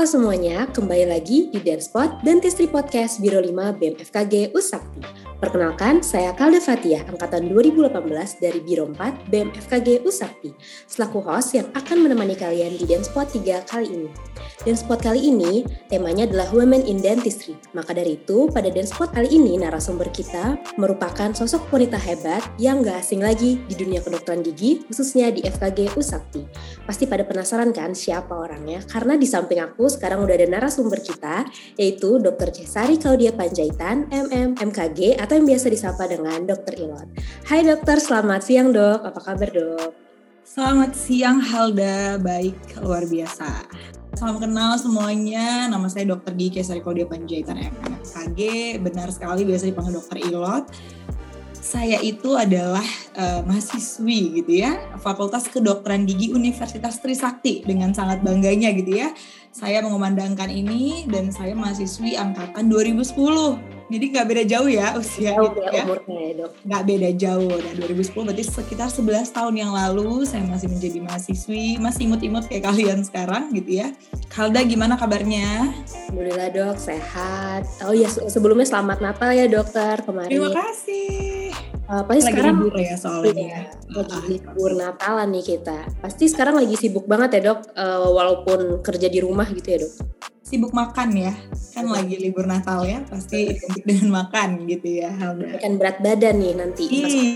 Halo semuanya, kembali lagi di Danspot Dentistry Podcast Biro 5 BMFKG Usakti. Perkenalkan, saya Kalda Fatia, angkatan 2018 dari Biro 4 BMFKG Usakti, selaku host yang akan menemani kalian di Danspot 3 kali ini. Danspot kali ini, temanya adalah Women in Dentistry. Maka dari itu, pada Danspot kali ini, narasumber kita merupakan sosok wanita hebat yang gak asing lagi di dunia kedokteran gigi, khususnya di FKG Usakti. Pasti pada penasaran kan siapa orangnya? Karena di samping aku sekarang udah ada narasumber kita, yaitu Dr. Cesari Kaudia Panjaitan, MM, MKG, atau yang biasa disapa dengan Dr. Ilot. Hai dokter, selamat siang dok. Apa kabar dok? Selamat siang Halda, baik luar biasa. Salam kenal semuanya, nama saya Dr. Gigi Kesari Kaudia Panjaitan MMKG, benar sekali biasa dipanggil Dr. Ilot. Saya itu adalah uh, mahasiswi gitu ya, Fakultas Kedokteran Gigi Universitas Trisakti dengan sangat bangganya gitu ya. Saya mengumandangkan ini dan saya mahasiswi angkatan 2010 jadi nggak beda jauh ya usia jauh gitu ya, ya. umurnya ya dok. Nggak beda jauh. Dan 2010 berarti sekitar 11 tahun yang lalu saya masih menjadi mahasiswi, masih imut-imut kayak kalian sekarang gitu ya. Kalda gimana kabarnya? Alhamdulillah dok, sehat. Oh ya sebelumnya selamat Natal ya dokter kemarin. Terima kasih. Uh, pasti lagi sekarang libur ya soalnya. Iya, lagi libur Natalan nih kita. Pasti sekarang lagi sibuk banget ya dok, uh, walaupun kerja di rumah gitu ya dok sibuk makan ya. Kan lagi libur Natal ya pasti identik dengan makan gitu ya kan berat badan nih nanti.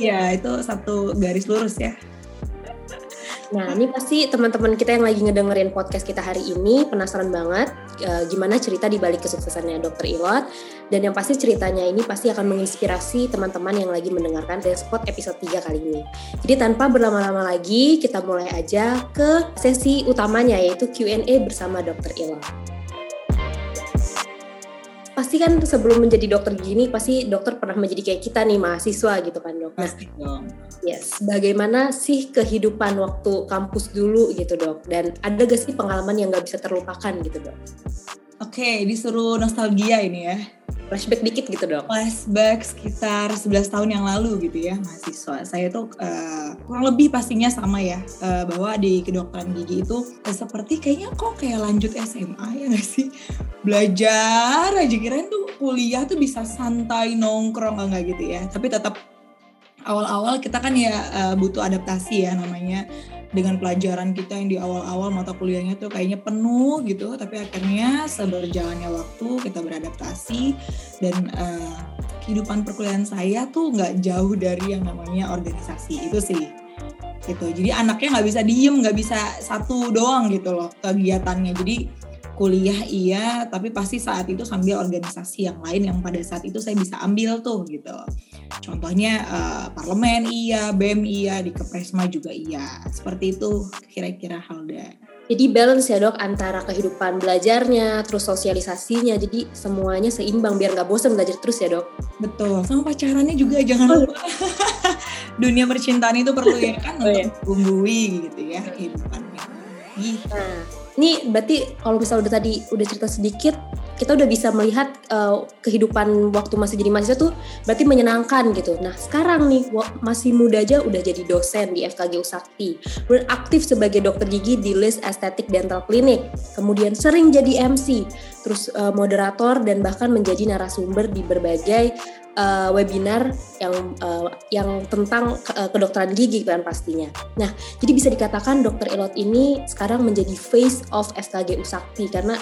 Iya itu satu garis lurus ya. Nah, ini pasti teman-teman kita yang lagi ngedengerin podcast kita hari ini penasaran banget uh, gimana cerita di balik kesuksesannya Dokter Ilot. Dan yang pasti ceritanya ini pasti akan menginspirasi teman-teman yang lagi mendengarkan Spot episode 3 kali ini. Jadi tanpa berlama-lama lagi, kita mulai aja ke sesi utamanya yaitu Q&A bersama Dokter Ilot pasti kan sebelum menjadi dokter gini pasti dokter pernah menjadi kayak kita nih mahasiswa gitu kan dok. Pasti dong. Yes, bagaimana sih kehidupan waktu kampus dulu gitu dok? Dan ada gak sih pengalaman yang gak bisa terlupakan gitu dok? Oke, okay, disuruh nostalgia ini ya flashback dikit gitu dong. Flashback sekitar 11 tahun yang lalu gitu ya mahasiswa. Saya tuh uh, kurang lebih pastinya sama ya uh, bahwa di kedokteran gigi itu uh, seperti kayaknya kok kayak lanjut SMA ya gak sih? Belajar aja kirain tuh kuliah tuh bisa santai nongkrong enggak gitu ya. Tapi tetap awal-awal kita kan ya uh, butuh adaptasi ya namanya dengan pelajaran kita yang di awal-awal mata kuliahnya tuh kayaknya penuh gitu. Tapi akhirnya seberjalannya waktu kita beradaptasi dan uh, kehidupan perkuliahan saya tuh nggak jauh dari yang namanya organisasi. Itu sih. Gitu. Jadi anaknya nggak bisa diem nggak bisa satu doang gitu loh kegiatannya. Jadi kuliah iya. Tapi pasti saat itu sambil organisasi yang lain yang pada saat itu saya bisa ambil tuh gitu. Contohnya uh, parlemen iya. Bem iya. Di kepresma juga iya. Seperti itu kira-kira Halda. Jadi balance ya dok antara kehidupan belajarnya terus sosialisasinya. Jadi semuanya seimbang biar nggak bosan belajar terus ya dok. Betul. Sama pacarannya juga jangan lupa. Dunia percintaan itu perlu ya kan oh, untuk bumbui gitu ya kehidupannya. Gitu. Nah, ini berarti kalau misalnya udah tadi udah cerita sedikit, kita udah bisa melihat uh, kehidupan waktu masih jadi mahasiswa tuh berarti menyenangkan gitu. Nah sekarang nih masih muda aja udah jadi dosen di FKG Usakti, kemudian aktif sebagai dokter gigi di list estetik dental klinik, kemudian sering jadi MC, terus uh, moderator dan bahkan menjadi narasumber di berbagai uh, webinar yang uh, yang tentang uh, kedokteran gigi kan pastinya. Nah, jadi bisa dikatakan Dokter Elot ini sekarang menjadi face of FKG Usakti karena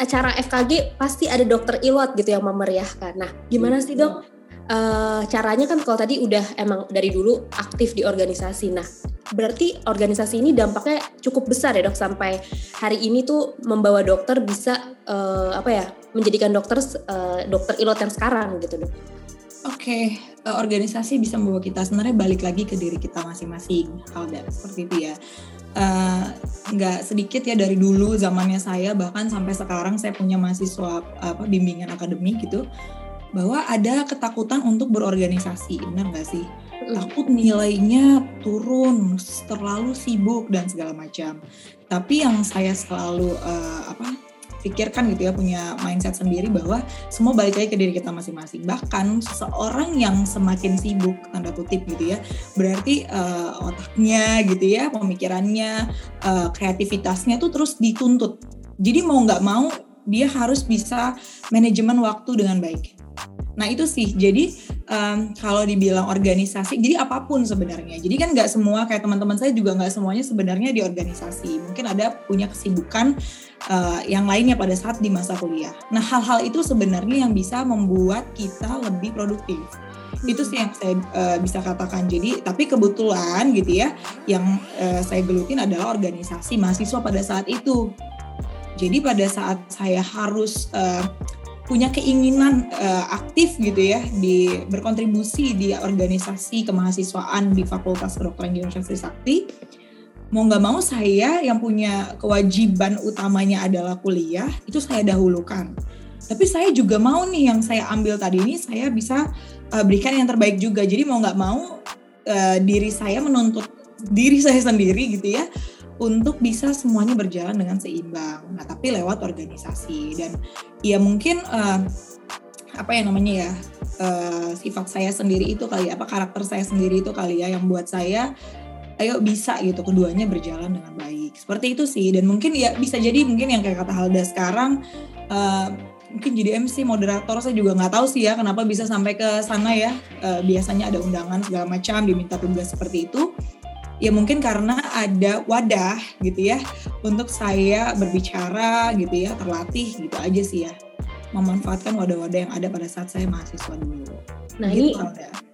acara FKG pasti ada Dokter Ilot gitu yang memeriahkan. Nah, gimana sih dok? Uh, caranya kan kalau tadi udah emang dari dulu aktif di organisasi. Nah, berarti organisasi ini dampaknya cukup besar ya dok sampai hari ini tuh membawa dokter bisa uh, apa ya menjadikan dokter uh, dokter ilot yang sekarang gitu dok. Oke, okay. uh, organisasi bisa membawa kita sebenarnya balik lagi ke diri kita masing-masing, Alda seperti itu ya. nggak uh, sedikit ya dari dulu zamannya saya bahkan sampai sekarang saya punya mahasiswa apa bimbingan akademik gitu bahwa ada ketakutan untuk berorganisasi, benar nggak sih? takut nilainya turun, terlalu sibuk dan segala macam. Tapi yang saya selalu uh, apa pikirkan gitu ya punya mindset sendiri bahwa semua balik lagi ke diri kita masing-masing. Bahkan seseorang yang semakin sibuk tanda kutip gitu ya, berarti uh, otaknya gitu ya, pemikirannya, uh, kreativitasnya tuh terus dituntut Jadi mau nggak mau dia harus bisa manajemen waktu dengan baik. Nah itu sih, jadi um, kalau dibilang organisasi, jadi apa pun sebenarnya. Jadi kan nggak semua kayak teman-teman saya juga nggak semuanya sebenarnya di organisasi. Mungkin ada punya kesibukan uh, yang lainnya pada saat di masa kuliah. Nah hal-hal itu sebenarnya yang bisa membuat kita lebih produktif. Itu sih yang saya uh, bisa katakan. Jadi tapi kebetulan gitu ya, yang uh, saya gelutin adalah organisasi mahasiswa pada saat itu. Jadi pada saat saya harus uh, punya keinginan uh, aktif gitu ya di berkontribusi di organisasi kemahasiswaan di Fakultas Kedokteran di Universitas Sakti. Mau nggak mau saya yang punya kewajiban utamanya adalah kuliah itu saya dahulukan. Tapi saya juga mau nih yang saya ambil tadi ini saya bisa uh, berikan yang terbaik juga. Jadi mau nggak mau uh, diri saya menuntut diri saya sendiri gitu ya untuk bisa semuanya berjalan dengan seimbang. Nah, tapi lewat organisasi. Dan ya mungkin uh, apa ya namanya ya uh, sifat saya sendiri itu kali apa karakter saya sendiri itu kali ya yang buat saya ayo bisa gitu keduanya berjalan dengan baik. Seperti itu sih. Dan mungkin ya bisa jadi mungkin yang kayak kata Halda sekarang uh, mungkin jadi MC moderator saya juga nggak tahu sih ya kenapa bisa sampai ke sana ya. Uh, biasanya ada undangan segala macam diminta tugas seperti itu ya mungkin karena ada wadah gitu ya untuk saya berbicara gitu ya terlatih gitu aja sih ya memanfaatkan wadah-wadah yang ada pada saat saya mahasiswa dulu. Nah gitu, ini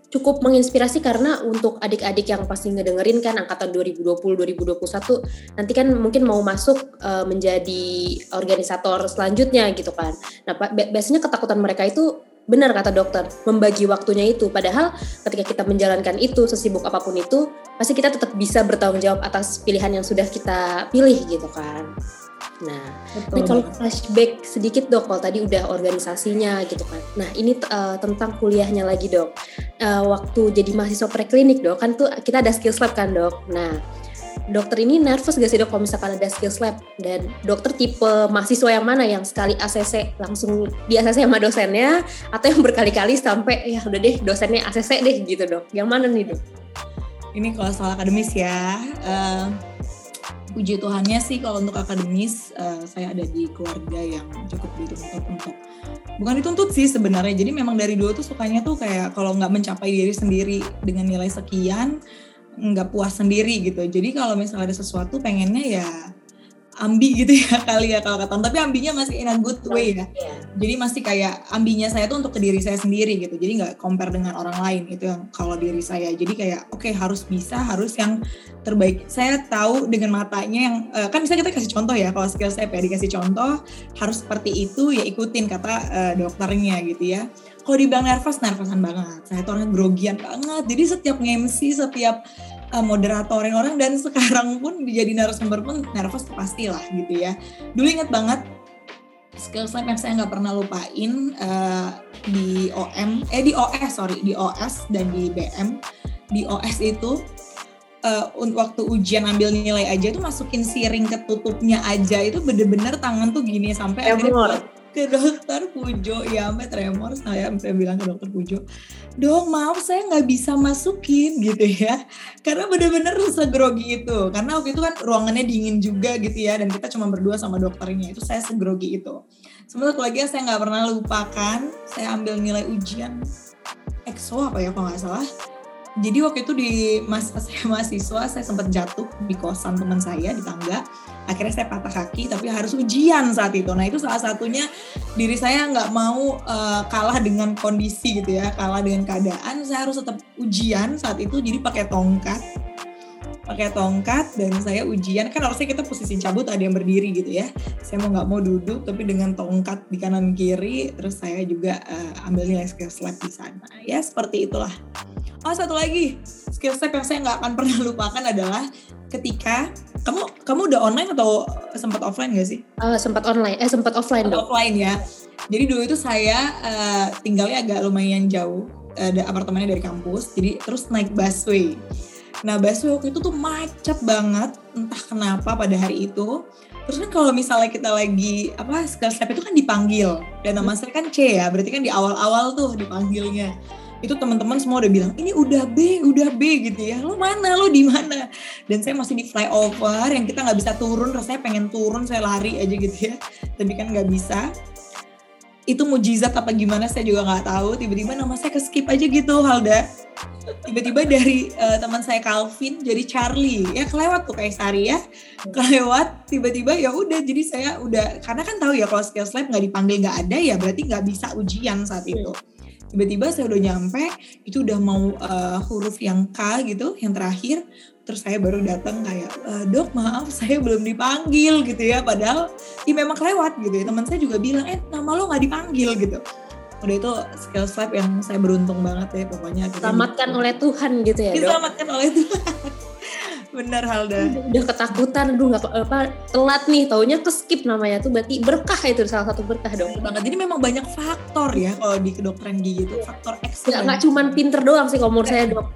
cukup menginspirasi karena untuk adik-adik yang pasti ngedengerin kan angkatan 2020-2021 nanti kan mungkin mau masuk uh, menjadi organisator selanjutnya gitu kan. Nah biasanya ketakutan mereka itu benar kata dokter, membagi waktunya itu. Padahal ketika kita menjalankan itu, sesibuk apa pun itu, pasti kita tetap bisa bertanggung jawab atas pilihan yang sudah kita pilih gitu kan. Nah, ini kalau flashback sedikit dok, kalau tadi udah organisasinya gitu kan. Nah, ini uh, tentang kuliahnya lagi dok. Uh, waktu jadi mahasiswa preklinik dok, kan tuh kita ada skills lab kan dok. Nah, dokter ini nervous gak sih dok kalau misalkan ada skills lab? Dan dokter tipe mahasiswa yang mana? Yang sekali ACC langsung di ACC sama dosennya atau yang berkali-kali sampai ya udah deh dosennya ACC deh gitu dok. Yang mana nih dok? Ini kalau soal akademis ya uh, puji Tuhannya sih kalau untuk akademis uh, saya ada di keluarga yang cukup dituntut untuk bukan dituntut sih sebenarnya. Jadi memang dari dulu tuh sukanya tuh kayak kalau nggak mencapai diri sendiri dengan nilai sekian nggak puas sendiri gitu. Jadi kalau misalnya ada sesuatu pengennya ya ambi gitu ya kali ya kalau kata tapi ambinya masih in a good way ya. Yeah. jadi masih kayak ambinya saya tuh untuk ke diri saya sendiri gitu. Jadi nggak compare dengan orang lain. Itu yang kalau diri saya. Jadi kayak oke okay, harus bisa harus yang terbaik. Saya tahu dengan matanya yang uh, kan bisa kita kasih contoh ya kalau skill saya ya dikasih contoh harus seperti itu ya ikutin kata uh, dokternya gitu ya. Kalau dibilang nervous nervousan banget. Saya tuh orangnya grogian banget. Jadi setiap nge-MC setiap uh, moderatorin orang dan sekarang pun jadi narasumber pun nervous pastilah gitu ya. Dulu inget banget skill set yang saya nggak pernah lupain uh, di OM, eh di OS sorry di OS dan di BM di OS itu uh, waktu ujian ambil nilai aja itu masukin siring ketutupnya aja itu bener-bener tangan tuh gini sampai akhirnya ke dokter Pujo. Ya sampai tremor saya sampai bilang ke dokter Pujo. Dong maaf saya nggak bisa masukin gitu ya. Karena bener-bener segrogi itu. Karena waktu itu kan ruangannya dingin juga gitu ya. Dan kita cuma berdua sama dokternya. Itu saya segrogi itu. Sebenarnya lagi saya nggak pernah lupakan saya ambil nilai ujian EXO apa ya kalau nggak salah. Jadi waktu itu di masa saya mahasiswa saya sempat jatuh di kosan teman saya di tangga akhirnya saya patah kaki tapi harus ujian saat itu. Nah itu salah satunya diri saya nggak mau uh, kalah dengan kondisi gitu ya kalah dengan keadaan. Saya harus tetap ujian saat itu jadi pakai tongkat. Pakai tongkat dan saya ujian. Kan harusnya kita posisi cabut ada yang berdiri gitu ya. Saya mau nggak mau duduk tapi dengan tongkat di kanan kiri terus saya juga uh, ambil nilai skill lab di sana. Ya seperti itulah. Oh satu lagi. Skill set yang saya nggak akan pernah lupakan adalah ketika kamu kamu udah online atau sempat offline gak sih? Uh, sempat online, eh sempat offline dong. Offline ya. Jadi dulu itu saya uh, tinggalnya agak lumayan jauh, ada apartemennya dari kampus, jadi terus naik busway. Nah busway waktu itu tuh macet banget, entah kenapa pada hari itu. Terus kan kalau misalnya kita lagi apa skill step itu kan dipanggil dan nama saya kan C ya, berarti kan di awal-awal tuh dipanggilnya. Itu teman-teman semua udah bilang ini udah B udah B gitu ya. Lo mana? Lo di mana? Dan saya masih di flyover yang kita nggak bisa turun rasanya pengen turun saya lari aja gitu ya. Tapi kan nggak bisa. Itu mujizat apa gimana saya juga nggak tahu. Tiba-tiba nama saya ke skip aja gitu Halda. Tiba-tiba dari uh, teman saya Calvin jadi Charlie. Ya kelewat tuh kayak Sari ya. Kelewat tiba-tiba ya udah jadi saya udah karena kan tahu ya kalau skills lab nggak dipanggil nggak ada ya berarti nggak bisa ujian saat itu tiba-tiba saya udah nyampe itu udah mau uh, huruf yang K gitu yang terakhir terus saya baru datang kayak e, dok maaf saya belum dipanggil gitu ya. Padahal ya memang kelewat gitu ya. Teman saya juga bilang eh nama lo nggak dipanggil gitu. Udah itu skill lab yang saya beruntung banget ya pokoknya. Diselamatkan oleh Tuhan gitu ya diselamatkan oleh Tuhan bener Halda. Udah ketakutan. Aduh nggak apa telat nih. Taunya ke skip namanya tuh. Berarti berkah itu salah satu berkah dong. Banget. Jadi memang banyak faktor ya kalau di kedokteran gigi itu. Faktor X nggak nggak cuma pinter doang sih kalau menurut saya dok.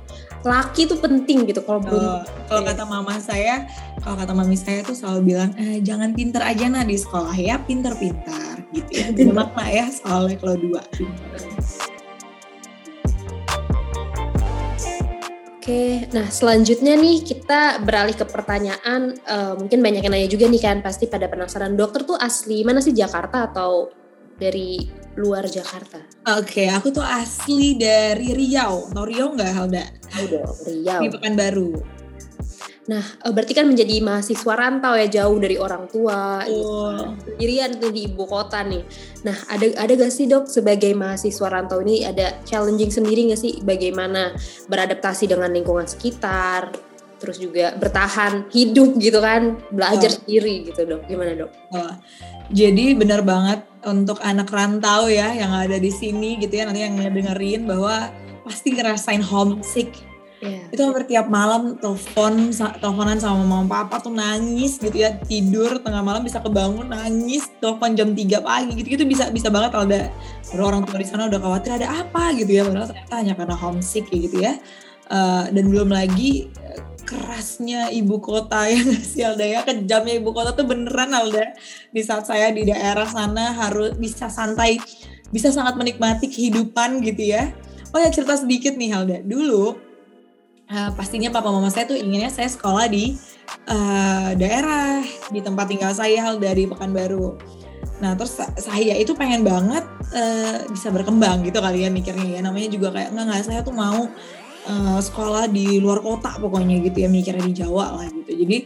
Laki itu penting gitu kalau belum kalau kata mama saya kalau kata mami saya tuh selalu bilang eh, jangan pinter aja nah di sekolah ya. Pinter-pinter. Gitu ya. Jadi makna ya soalnya kalau dua Oke, nah selanjutnya nih kita beralih ke pertanyaan, uh, mungkin banyak yang nanya juga nih kan, pasti pada penasaran dokter tuh asli mana sih Jakarta atau dari luar Jakarta? Oke, okay, aku tuh asli dari Riau. Tahu Riau nggak, Halda? Tahu dong, Riau. Di Pekanbaru. Nah, eh, berarti kan menjadi mahasiswa rantau ya jauh dari orang tua, oh. sendirian tuh di ibu kota nih. Nah, ada ada gak sih dok sebagai mahasiswa rantau ini ada challenging sendiri gak sih bagaimana beradaptasi dengan lingkungan sekitar, terus juga bertahan hidup gitu kan, belajar oh. sendiri gitu dok. Gimana dok? Oh. Jadi benar banget untuk anak rantau ya yang ada di sini gitu ya nanti yang dengerin bahwa pasti ngerasain homesick. Yeah. Itu hampir tiap malam telepon teleponan sama mama papa tuh nangis gitu ya tidur tengah malam bisa kebangun nangis telepon jam 3 pagi gitu gitu bisa bisa banget kalau ada orang tua di sana udah khawatir ada apa gitu ya padahal ternyata hanya karena homesick gitu ya. Uh, dan belum lagi kerasnya ibu kota ya sih Alda ya kejamnya ibu kota tuh beneran Alda. Di saat saya di daerah sana harus bisa santai bisa sangat menikmati kehidupan gitu ya. Oh ya cerita sedikit nih Alda. Dulu uh, pastinya papa mama saya tuh inginnya saya sekolah di uh, daerah di tempat tinggal saya Alda di Pekanbaru. Nah terus saya itu pengen banget uh, bisa berkembang gitu kali ya mikirnya ya. Namanya juga kayak enggak enggak saya tuh mau uh, sekolah di luar kota pokoknya gitu ya mikirnya di Jawa lah gitu. Jadi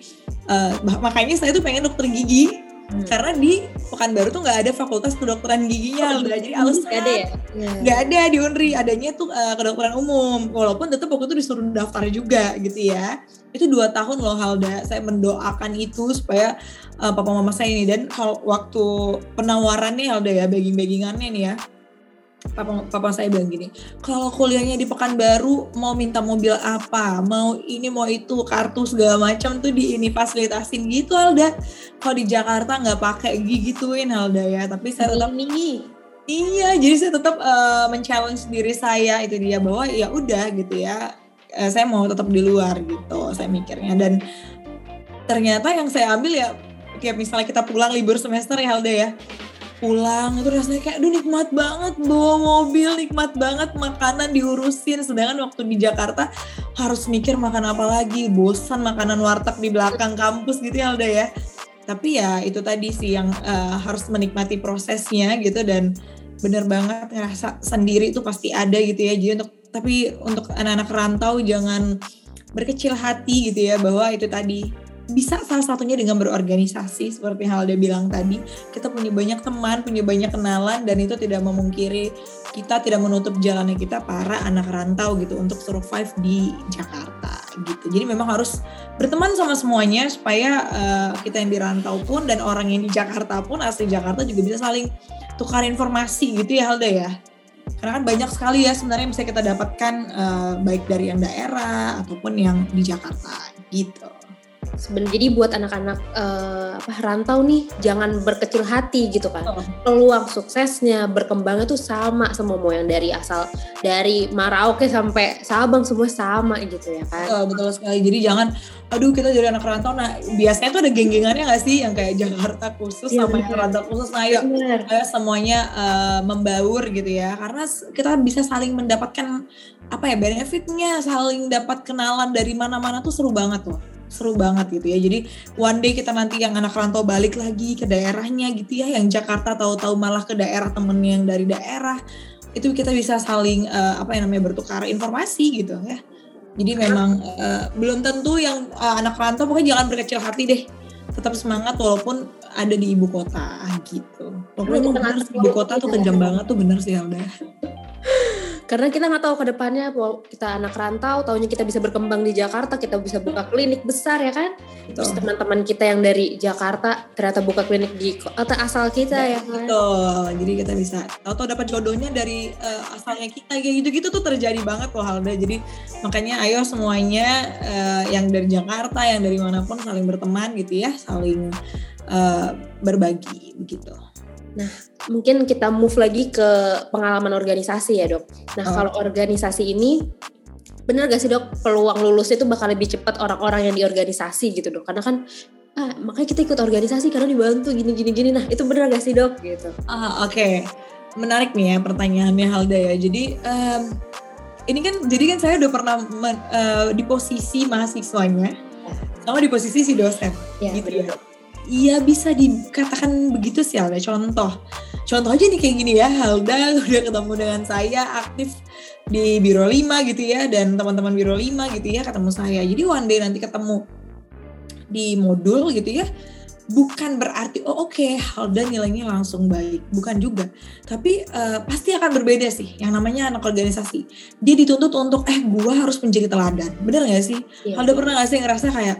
uh, makanya saya tuh pengen dokter gigi hmm. karena di Pekanbaru tuh nggak ada fakultas kedokteran giginya oh, jadi harus nggak ada ya? Iya. nggak ada di Unri adanya tuh uh, kedokteran umum. Walaupun tetap waktu itu disuruh daftar juga gitu ya. Itu dua tahun loh Halda. Saya mendoakan itu supaya uh, papa mama saya ini. Dan kalau waktu penawarannya Halda ya begging-beggingannya nih ya papa, papa saya bilang gini, kalau kuliahnya di Pekanbaru mau minta mobil apa, mau ini mau itu kartu segala macam tuh di ini fasilitasin gitu Alda. Kalau di Jakarta nggak pakai gituin Alda ya, tapi saya tetap ini. Iya, jadi saya tetap uh, men-challenge diri saya itu dia bahwa ya udah gitu ya, uh, saya mau tetap di luar gitu, saya mikirnya dan ternyata yang saya ambil ya kayak misalnya kita pulang libur semester ya Alda ya pulang itu rasanya kayak aduh nikmat banget bawa mobil nikmat banget makanan diurusin. Sedangkan waktu di Jakarta harus mikir makan apa lagi bosan makanan warteg di belakang kampus gitu ya Alda ya. Tapi ya itu tadi sih yang uh, harus menikmati prosesnya gitu dan bener banget ngerasa sendiri itu pasti ada gitu ya. Jadi untuk tapi untuk anak-anak rantau jangan berkecil hati gitu ya bahwa itu tadi bisa salah satunya dengan berorganisasi seperti hal dia bilang tadi. Kita punya banyak teman punya banyak kenalan dan itu tidak memungkiri kita tidak menutup jalannya kita para anak rantau gitu untuk survive di Jakarta gitu. Jadi memang harus berteman sama semuanya supaya uh, kita yang di rantau pun dan orang yang di Jakarta pun asli Jakarta juga bisa saling tukar informasi gitu ya Halda ya. Karena kan banyak sekali ya sebenarnya bisa kita dapatkan uh, baik dari yang daerah ataupun yang di Jakarta gitu sebenarnya jadi buat anak-anak uh, apa rantau nih jangan berkecil hati gitu kan Oh. peluang suksesnya berkembangnya tuh sama semua mau yang dari asal dari Marauke sampai Sabang semua sama gitu ya kan Eh, betul sekali. Jadi jangan, aduh kita jadi anak rantau. Nah biasanya tuh ada geng-gengannya nggak sih yang kayak Jakarta khusus Iya, sama yang rantau khusus. Nah ayo, Bener. ayo semuanya eh, membaur gitu ya. Karena kita bisa saling mendapatkan apa ya benefitnya, saling dapat kenalan dari mana-mana tuh seru banget loh. Seru banget gitu ya. Jadi one day kita nanti yang anak rantau balik lagi ke daerahnya gitu ya. Yang Jakarta tahu-tahu malah ke daerah temen yang dari daerah. Itu kita bisa saling eh, apa yang namanya bertukar informasi gitu ya. Jadi memang eh, belum tentu yang eh, anak rantau pokoknya jangan berkecil hati deh. Tetap semangat walaupun ada di ibu kota gitu. Karena emang bener sih, ibu kota tuh tahu kejam ya. banget tuh bener sih Alda. karena kita nggak tahu ke depannya bahwa kita anak rantau taunya kita bisa berkembang di Jakarta kita bisa buka klinik besar ya kan terus Betul. teman-teman kita yang dari Jakarta ternyata buka klinik di kota asal kita ya kan Betul. Jadi kita bisa tahu-tahu dapat jodohnya dari eh, asalnya kita kayak gitu-gitu tuh terjadi banget loh Halda. Jadi makanya ayo semuanya eh, yang dari Jakarta, yang dari mana pun saling berteman gitu ya, saling eh, berbagi begitu. Mungkin kita move lagi ke pengalaman organisasi ya dok. Nah Oh. kalau organisasi ini bener gak sih dok peluang lulus itu bakal lebih cepat orang-orang yang di organisasi gitu dok? Karena kan ah, makanya kita ikut organisasi karena dibantu gini gini gini. Nah itu bener gak sih dok gitu? Ah oke, menarik nih ya pertanyaannya Halda ya. Jadi em, ini kan, jadi kan saya udah pernah men- eh, di posisi mahasiswanya, sama di posisi si dosen. Ya gitu bener ya. Iya bisa dikatakan begitu sih Alda. Contoh, contoh aja nih kayak gini ya. Halda udah ketemu dengan saya aktif di Biro 5 gitu ya. Dan teman-teman Biro 5 gitu ya ketemu saya. Jadi one day nanti ketemu di modul gitu ya. Bukan berarti, oh oke Halda nilainya langsung baik. Bukan juga. Tapi eh, pasti akan berbeda sih. Yang namanya anak organisasi. Dia dituntut untuk, eh gua harus menjadi teladan. Bener gak sih? Iya. Halda pernah gak sih ngerasa kayak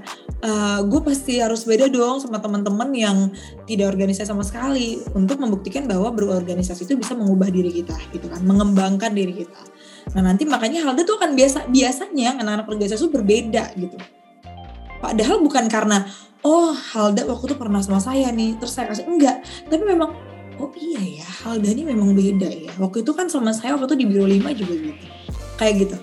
gue pasti harus beda dong sama teman-teman yang tidak organisasi sama sekali untuk membuktikan bahwa berorganisasi itu bisa mengubah diri kita gitu kan, mengembangkan diri kita. Nah nanti makanya Halda tuh akan biasa biasanya anak-anak organisasi itu berbeda gitu. Padahal bukan karena oh Halda waktu itu pernah sama saya nih terus saya kasih enggak, tapi memang oh iya ya Halda ini memang beda ya. Waktu itu kan sama saya waktu itu di Biro 5 juga gitu. Kayak gitu.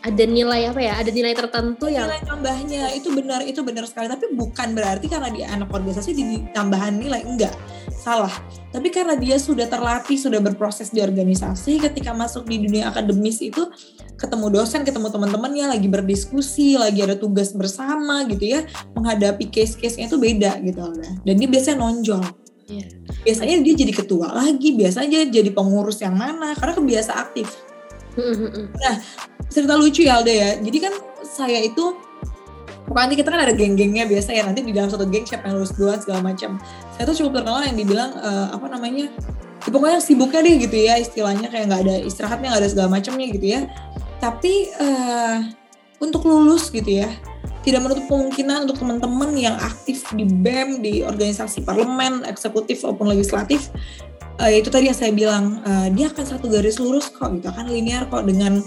Ada nilai apa ya? Ada nilai tertentu yang nilai tambahnya itu benar itu benar sekali tapi bukan berarti karena dia anak organisasi di tambahan nilai enggak salah tapi karena dia sudah terlatih sudah berproses di organisasi ketika masuk di dunia akademis itu ketemu dosen ketemu teman-temannya lagi berdiskusi lagi ada tugas bersama gitu ya menghadapi case-case-nya itu beda gitu dan dia biasanya nonjol Iya. biasanya dia jadi ketua lagi biasanya jadi pengurus yang mana karena kebiasa aktif cerita lucu ya Alda ya. Jadi kan saya itu pokoknya nanti kita kan ada geng-gengnya biasa ya nanti di dalam satu geng siapa yang lulus duluan segala macam. Tuh cukup terkenal yang dibilang eh, apa namanya? Ya, pokoknya sibuknya deh gitu ya istilahnya kayak nggak ada istirahatnya nggak ada segala macamnya gitu ya. Tapi eh, untuk lulus gitu ya tidak menutup kemungkinan untuk teman-teman yang aktif di BEM, di organisasi parlemen, eksekutif maupun legislatif eh, itu tadi yang saya bilang eh, dia akan satu garis lurus kok gitu akan linear kok dengan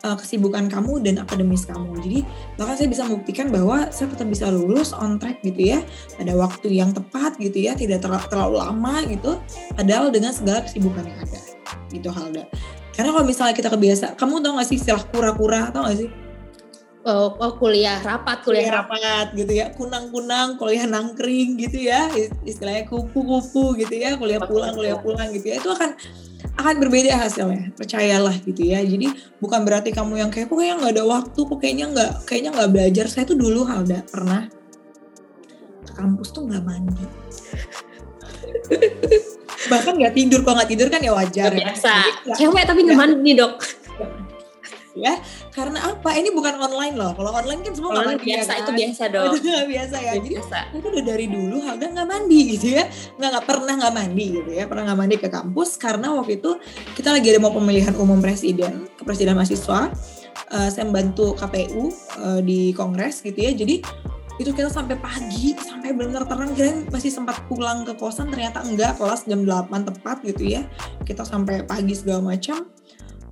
eh, kesibukan kamu dan akademis kamu. Jadi bahkan saya bisa membuktikan bahwa saya tetap bisa lulus on track gitu ya. Pada waktu yang tepat gitu ya tidak terla- terlalu lama gitu padahal dengan segala kesibukan yang ada. Gitu Halda. Karena kalau misalnya kita kebiasa kamu tau gak sih istilah kura-kura tau gak sih oh, oh, kuliah rapat, kuliah kuliah rapat. rapat gitu ya. Kunang-kunang kuliah nangkring gitu ya. Is- istilahnya kupu-kupu gitu ya. Kuliah pulang kuliah pulang gitu ya. Itu akan akan berbeda hasilnya. Percayalah gitu ya. Jadi bukan berarti kamu yang kayak kok kayaknya nggak ada waktu kok kayaknya nggak kayaknya nggak belajar. Saya tuh dulu Halda pernah ke kampus tuh nggak mandi. Bahkan nggak tidur. Kalau nggak tidur kan ya wajar ya. Biasa. Cewek tapi nggak mandi dok. Ya. Karena apa? Ini bukan online loh. Kalau online kan semua mandi ya biasa kan? itu biasa dok. itu nggak biasa ya jadi biasa. itu udah dari dulu Halda nggak mandi gitu ya. Nggak nggak pernah nggak mandi gitu ya. Pernah nggak mandi ke kampus karena waktu itu kita lagi ada mau pemilihan umum presiden ke presiden mahasiswa. Eh, saya membantu KPU eh, di kongres gitu ya. Jadi itu kita sampai pagi sampai benar terang. Kirain masih sempat pulang ke kosan ternyata enggak. Kelas jam 8 tepat gitu ya. Kita sampai pagi segala macam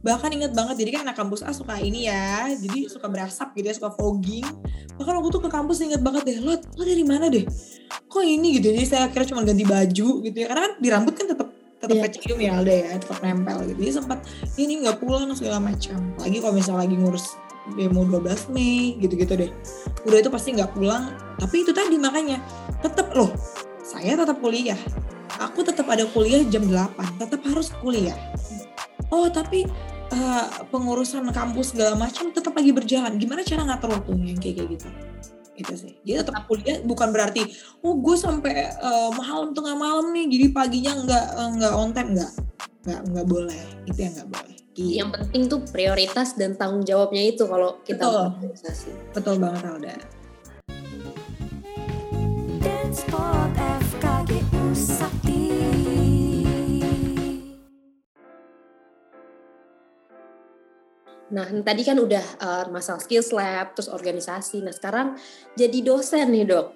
bahkan inget banget jadi kan anak kampus A suka ini ya jadi suka berasap gitu ya suka fogging bahkan waktu tuh ke kampus inget banget deh lo lo dari mana deh? Kok ini gitu? Jadi saya kira cuma ganti baju gitu ya karena kan di rambut kan tetap tetap yeah. kecium ya Alda ya tetap nempel gitu. Jadi sempat ini nggak pulang segala macam. Lagi kalau misalnya lagi ngurus demo 12 Mei gitu-gitu deh. Udah itu pasti nggak pulang tapi itu tadi makanya tetap loh saya tetap kuliah. Aku tetap ada kuliah jam 8 tetap harus kuliah oh tapi uh, pengurusan kampus segala macam tetap lagi berjalan. Gimana cara ngatur waktunya yang kayak gitu? Itu sih. Jadi tetap kuliah bukan berarti oh gue sampai uh, malam tengah malam nih, jadi paginya nggak nggak on time nggak nggak nggak boleh. Itu yang nggak boleh. Gitu. Yang penting tuh prioritas dan tanggung jawabnya itu kalau kita Betul. organisasi. Betul banget Alda. Dance FKGU Sakti. Nah, tadi kan udah uh, masalah skills lab, terus organisasi. Nah, sekarang jadi dosen nih, Dok.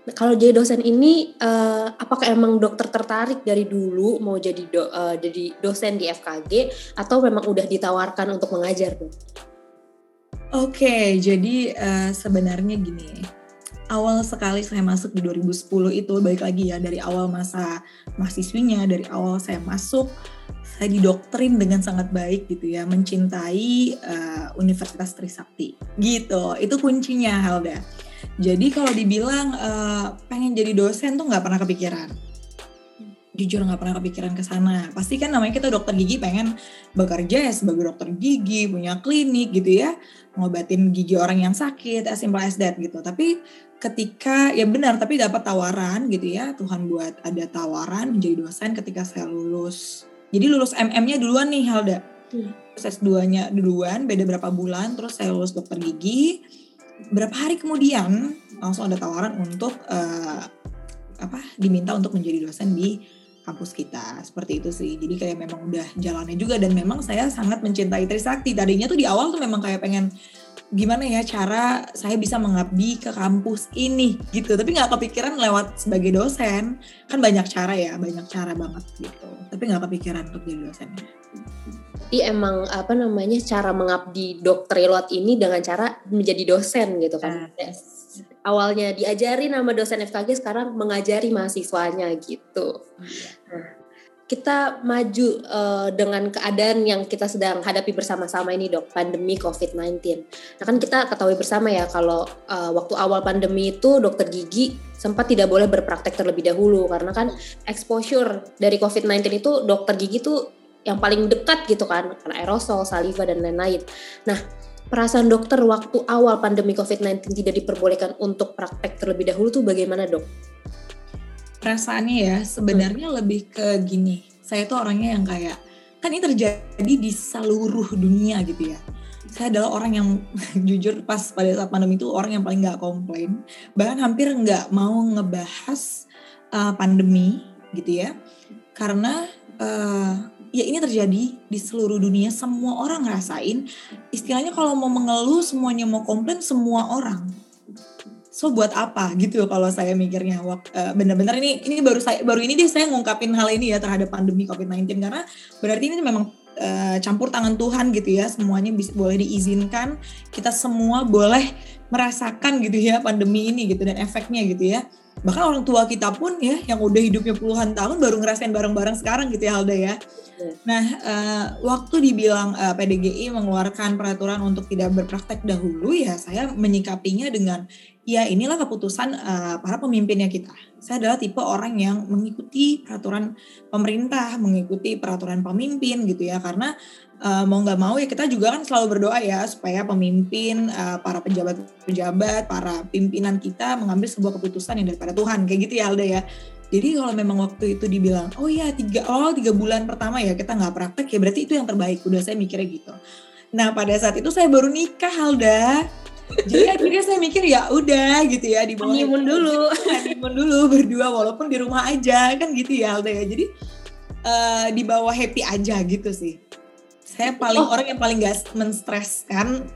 Nah, kalau jadi dosen ini, uh, apakah emang dokter tertarik dari dulu mau jadi do, uh, jadi dosen di FKG atau memang udah ditawarkan untuk mengajar, Dok? Oke, okay, jadi uh, sebenarnya gini, awal sekali saya masuk di 2010 itu, balik lagi ya dari awal masa mahasiswinya, dari awal saya masuk, didoktrin dengan sangat baik gitu ya mencintai uh, Universitas Trisakti. Gitu itu kuncinya Helda. Jadi kalau dibilang uh, pengen jadi dosen tuh nggak pernah kepikiran. Jujur nggak pernah kepikiran ke sana. Pasti kan namanya kita dokter gigi pengen bekerja ya sebagai dokter gigi punya klinik gitu ya. Ngobatin gigi orang yang sakit as simple as that gitu. Tapi ketika ya benar tapi dapat tawaran gitu ya. Tuhan buat ada tawaran menjadi dosen ketika saya lulus jadi lulus MM-nya duluan nih Helda. Hmm. S2-nya duluan, beda berapa bulan, terus saya lulus dokter gigi. Berapa hari kemudian langsung ada tawaran untuk uh, apa diminta untuk menjadi dosen di kampus kita seperti itu sih jadi kayak memang udah jalannya juga dan memang saya sangat mencintai Trisakti tadinya tuh di awal tuh memang kayak pengen gimana ya cara saya bisa mengabdi ke kampus ini gitu. Tapi nggak kepikiran lewat sebagai dosen. Kan banyak cara ya banyak cara banget gitu. Tapi nggak kepikiran untuk jadi dosen. Jadi emang apa namanya cara mengabdi dokter lewat ini dengan cara menjadi dosen gitu kan. Yes. awalnya diajari nama dosen FKG sekarang mengajari mahasiswanya gitu. Iya. nah kita maju uh, dengan keadaan yang kita sedang hadapi bersama-sama ini dok, pandemi COVID-19. Nah kan kita ketahui bersama ya kalau uh, waktu awal pandemi itu dokter gigi sempat tidak boleh berpraktek terlebih dahulu karena kan exposure dari COVID-19 itu dokter gigi itu yang paling dekat gitu kan karena aerosol, saliva dan lain-lain. Nah perasaan dokter waktu awal pandemi COVID-19 tidak diperbolehkan untuk praktek terlebih dahulu tuh bagaimana dok? Perasaannya ya sebenarnya hmm. lebih ke gini. Saya tuh orangnya yang kayak kan ini terjadi di seluruh dunia gitu ya. Saya adalah orang yang jujur pas pada saat pandemi itu orang yang paling nggak komplain. Bahkan hampir nggak mau ngebahas uh, pandemi gitu ya. Karena uh, ya ini terjadi di seluruh dunia semua orang ngerasain. Istilahnya kalau mau mengeluh semuanya mau komplain semua orang so buat apa? Gitu kalau saya mikirnya. Uh, benar-benar ini ini baru saya baru ini deh saya ngungkapin hal ini ya terhadap pandemi COVID-19 karena berarti ini memang uh, campur tangan Tuhan gitu ya. Semuanya bisa boleh diizinkan. Kita semua boleh merasakan gitu ya pandemi ini gitu dan efeknya gitu ya bahkan orang tua kita pun ya yang udah hidupnya puluhan tahun baru ngerasain bareng-bareng sekarang gitu ya Alda ya. Nah uh, waktu dibilang uh, PDGI mengeluarkan peraturan untuk tidak berpraktek dahulu ya saya menyikapinya dengan ya inilah keputusan uh, para pemimpinnya kita. Saya adalah tipe orang yang mengikuti peraturan pemerintah, mengikuti peraturan pemimpin gitu ya, karena uh, mau nggak mau ya kita juga kan selalu berdoa ya supaya pemimpin, uh, para pejabat-pejabat, para pimpinan kita mengambil sebuah keputusan yang daripada Tuhan kayak gitu ya Alda ya. Jadi kalau memang waktu itu dibilang, oh ya tiga oh tiga bulan pertama ya kita nggak praktek ya berarti itu yang terbaik. Udah saya mikirnya gitu. Nah pada saat itu saya baru nikah Alda jadi akhirnya saya mikir ya udah gitu ya di bawah honeymoon dulu honeymoon dulu berdua walaupun di rumah aja kan gitu ya Alda ya jadi uh, di bawah happy aja gitu sih saya paling oh. orang yang paling gak menstreskan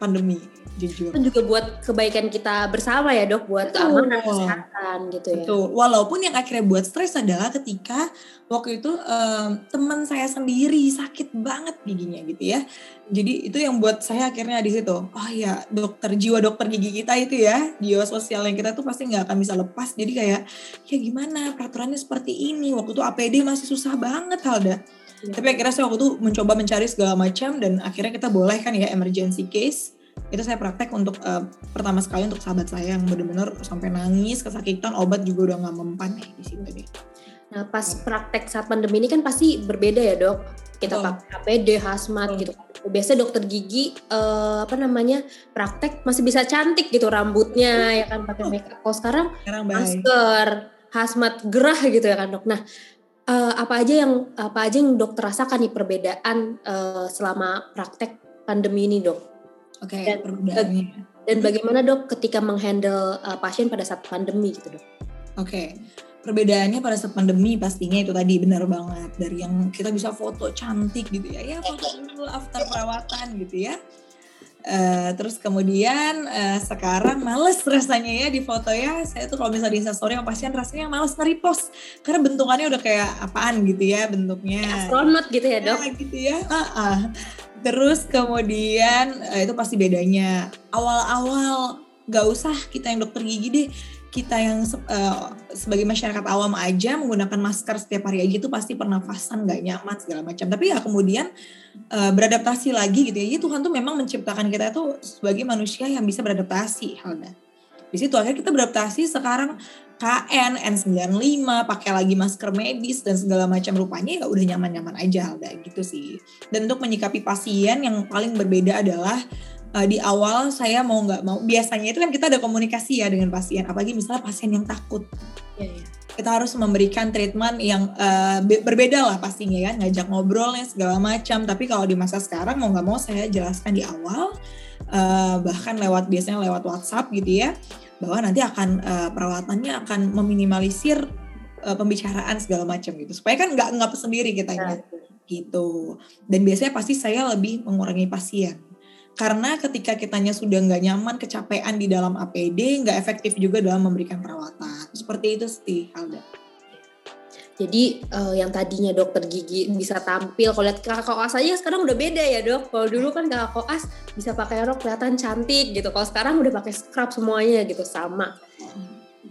pandemi jujur. Itu juga buat kebaikan kita bersama ya dok, buat Betul. keamanan kesehatan gitu ya. Betul. Walaupun yang akhirnya buat stres adalah ketika waktu itu em, teman saya sendiri sakit banget giginya gitu ya. Jadi itu yang buat saya akhirnya di situ. Oh ya dokter jiwa dokter gigi kita itu ya jiwa sosial yang kita tuh pasti nggak akan bisa lepas. Jadi kayak ya gimana peraturannya seperti ini. Waktu itu APD masih susah banget Halda. Iya. Tapi akhirnya saya waktu itu mencoba mencari segala macam dan akhirnya kita boleh kan ya emergency case. Itu saya praktek untuk eh, pertama sekali untuk sahabat saya yang benar-benar sampai nangis, kesakitan, obat juga udah nggak mempan nih di situ deh. Nah pas praktek saat pandemi ini kan pasti berbeda ya dok. Kita Betul. pakai APD, hazmat Betul. gitu. Biasa dokter gigi eh, apa namanya praktek masih bisa cantik gitu rambutnya ya kan pakai makeup. Kalau sekarang Sekarang masker, hazmat gerah gitu ya kan dok. Nah eh, apa aja yang apa aja yang dokter rasakan nih perbedaan eh, selama praktek pandemi ini dok? Oke, Dan- perbedaannya. Dan bagaimana dok ketika menghandle eh, pasien pada saat pandemi gitu dok? Oke, perbedaannya pada saat pandemi pastinya itu tadi benar banget dari yang kita bisa foto cantik gitu ya, ya foto dulu after perawatan gitu ya. Eh, terus kemudian eh, sekarang males rasanya ya di foto ya saya tuh kalau misalnya di instastory sama pasien rasanya males nge-repost karena bentukannya udah kayak apaan gitu ya bentuknya Astronot gitu ya dok? Ya, gitu ya. Ah, ah. Terus kemudian eh, itu pasti bedanya. Awal-awal gak usah kita yang dokter gigi deh. Kita yang eh, sebagai masyarakat awam aja menggunakan masker setiap hari aja itu pasti pernafasan gak nyaman segala macam. Tapi ya kemudian eh, beradaptasi lagi gitu ya. Jadi Tuhan tuh memang menciptakan kita tuh sebagai manusia yang bisa beradaptasi, Halda. Di situ akhirnya kita beradaptasi sekarang KN, N95, pakai lagi masker medis dan segala macam. Rupanya ya udah nyaman-nyaman aja Alda gitu sih. Dan untuk menyikapi pasien yang paling berbeda adalah eh, di awal saya mau nggak mau biasanya itu kan kita ada komunikasi ya dengan pasien. Apalagi misalnya pasien yang takut. Iya, iya. kita harus memberikan treatment yang be- berbeda lah pastinya ya. Ngajak ngobrolnya segala macam. Tapi kalau di masa sekarang mau nggak mau saya jelaskan di awal eh, bahkan lewat biasanya lewat WhatsApp gitu ya bahwa nanti akan eh, perawatannya akan meminimalisir eh, pembicaraan segala macam gitu. Supaya kan nggak nggak sendiri kitanya. Gitu. Dan biasanya pasti saya lebih mengurangi pasien. Karena ketika kitanya sudah nggak nyaman kecapean di dalam APD nggak efektif juga dalam memberikan perawatan. Seperti itu sih Alda Jadi eh, yang tadinya dokter gigi bisa tampil, kalau lihat kakak koas aja sekarang udah beda ya dok. Kalau dulu kan kakak koas bisa pakai rok kelihatan cantik gitu. Kalau sekarang udah pakai scrub semuanya gitu sama.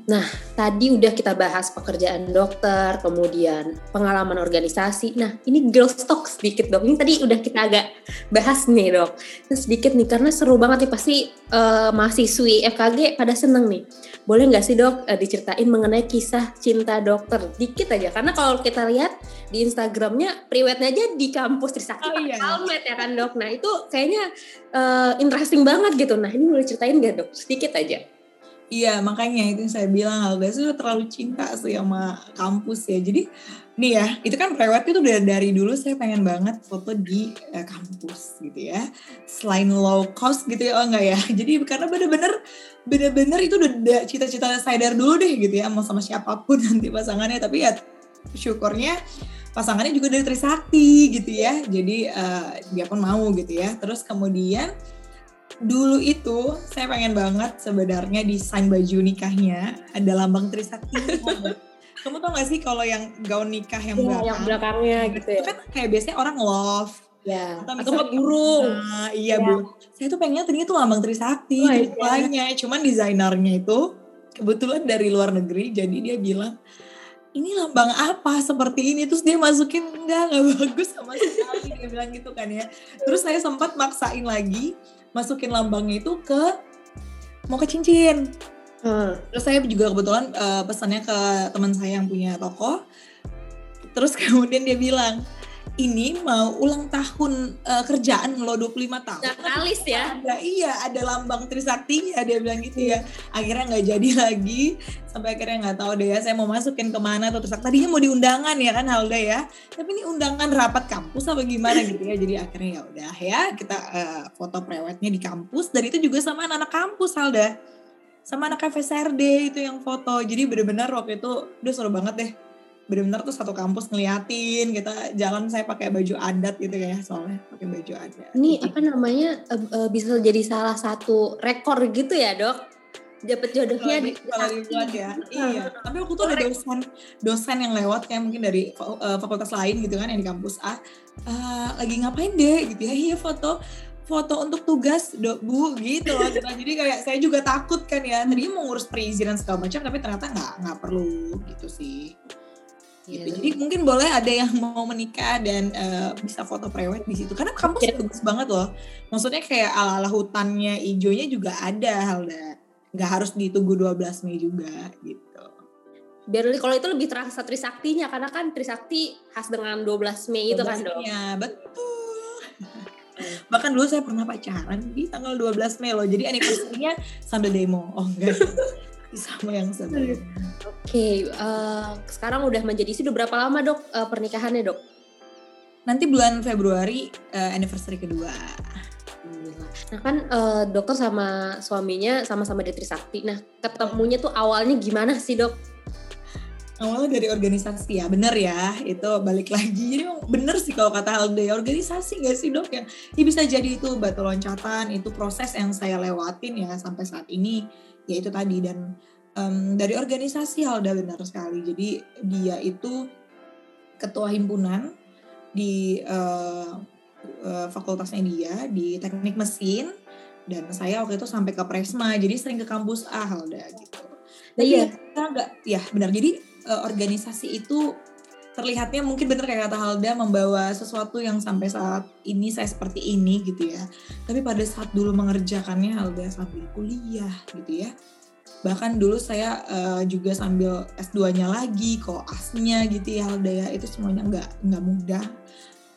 Tadi udah kita bahas pekerjaan dokter, kemudian pengalaman organisasi. Nah ini girl talk sedikit dok. Ini tadi udah kita agak bahas nih dok. Terus sedikit nih karena seru banget nih pasti eh, mahasiswi FKG pada seneng nih. Boleh nggak sih dok eh, diceritain mengenai kisah cinta dokter dikit aja? Karena kalau kita lihat di Instagramnya priwetnya aja di kampus Trisakti Oh, iya. helmet ya kan dok. Nah itu kayaknya eh, interesting banget gitu. Nah ini boleh ceritain nggak dok? Sedikit aja. Iya makanya itu yang saya bilang Alda itu terlalu cinta sih sama kampus ya. Jadi nih ya itu kan prewed itu udah dari dulu saya pengen banget foto di eh, kampus gitu ya. Selain low cost gitu ya oh enggak ya. Jadi karena bener-bener bener-bener itu udah da- cita-cita saya dari dulu deh gitu ya mau sama siapa pun nanti pasangannya. Tapi ya syukurnya pasangannya juga dari Trisakti gitu ya. Jadi eh, dia pun mau gitu ya. Terus kemudian dulu itu saya pengen banget sebenarnya desain baju nikahnya ada lambang Trisakti. Kamu tau gak sih kalau yang gaun nikah yang Iya, belakang? yang belakangnya gitu ya. Itu kan kayak biasanya orang love. Ya. Atau Atau misalnya burung. Nah, iya Ya. bu. Saya tuh pengennya tadinya tuh lambang Trisakti Oh, iya. Cuman desainernya itu kebetulan dari luar negeri. Jadi dia bilang, ini lambang apa seperti ini? Terus dia masukin, enggak, enggak bagus sama sekali. dia bilang gitu kan ya. Terus saya sempat maksain lagi, masukin lambangnya itu ke, mau ke cincin. Hmm. Terus saya juga kebetulan eh, pesannya ke teman saya yang punya toko. Terus kemudian dia bilang, ini mau ulang tahun eh, kerjaan lo 25 tahun. Natalis ya. Ada, iya, ada lambang Trisaktinya dia bilang gitu ya. Akhirnya nggak jadi lagi, sampai akhirnya nggak tahu deh ya saya mau masukin ke mana tuh Trisakti. Tadinya mau diundangan ya kan Halda ya, tapi ini undangan rapat kampus apa gimana gitu ya. Jadi akhirnya ya udah ya kita eh, foto prewednya di kampus. Dan itu juga sama anak-anak kampus Halda, sama anak FSRD itu yang foto. Jadi bener-bener waktu itu udah seru banget deh. Benar-benar tuh satu kampus ngeliatin kita jalan saya pakai baju adat gitu ya soalnya pakai baju adat. Ini apa namanya uh, uh, bisa jadi salah satu rekor gitu ya dok? Dapat jodohnya di kalau dibuat ya. iya. Tapi waktu itu ada dosen dosen yang lewat kayak mungkin dari uh, fakultas lain gitu kan yang di kampus A. Uh, lagi ngapain deh gitu ya? Iya foto foto untuk tugas do, bu gitu loh gitu. jadi kayak saya juga takut kan ya tadi mau ngurus perizinan segala macam tapi ternyata nggak nggak perlu gitu sih gitu. Yeah. Jadi mungkin boleh ada yang mau menikah dan uh, bisa foto prewed di situ. Karena kampus yeah. bagus banget loh. Maksudnya kayak ala-ala hutannya hijaunya juga ada Halda. Nggak harus ditunggu 12 Mei juga gitu. Biar kalau itu lebih terasa Trisaktinya karena kan Trisakti khas dengan 12 Mei itu kan dong. Iya, betul. Bahkan dulu saya pernah pacaran di tanggal 12 Mei loh. Jadi anniversary-nya sambil demo. Oh enggak. Sama yang sebelumnya. Oke, okay, uh, eh, sekarang udah menjadi sudah berapa lama dok uh, pernikahannya dok? Nanti bulan Februari uh, anniversary kedua. Nah kan uh, dokter sama suaminya sama-sama di Trisakti. Nah ketemunya tuh awalnya gimana sih dok? Awalnya dari organisasi ya, bener ya. Itu balik lagi. Jadi bener sih kalau kata Halde, organisasi gak sih dok? Ya, ya bisa jadi itu batu loncatan, itu proses yang saya lewatin ya sampai saat ini ya itu tadi dan um, dari organisasi Halda benar sekali jadi dia itu ketua himpunan di uh, uh, fakultasnya dia di teknik mesin dan saya waktu itu sampai ke Presma jadi sering ke kampus A Halda gitu. Tapi iya. kita nggak ya benar jadi uh, organisasi itu terlihatnya mungkin benar kayak kata Halda membawa sesuatu yang sampai saat ini saya seperti ini gitu ya. Tapi pada saat dulu mengerjakannya Halda sambil kuliah gitu ya. Bahkan dulu saya uh, juga sambil S2-nya lagi, koasnya gitu ya Halda ya. Itu semuanya nggak nggak mudah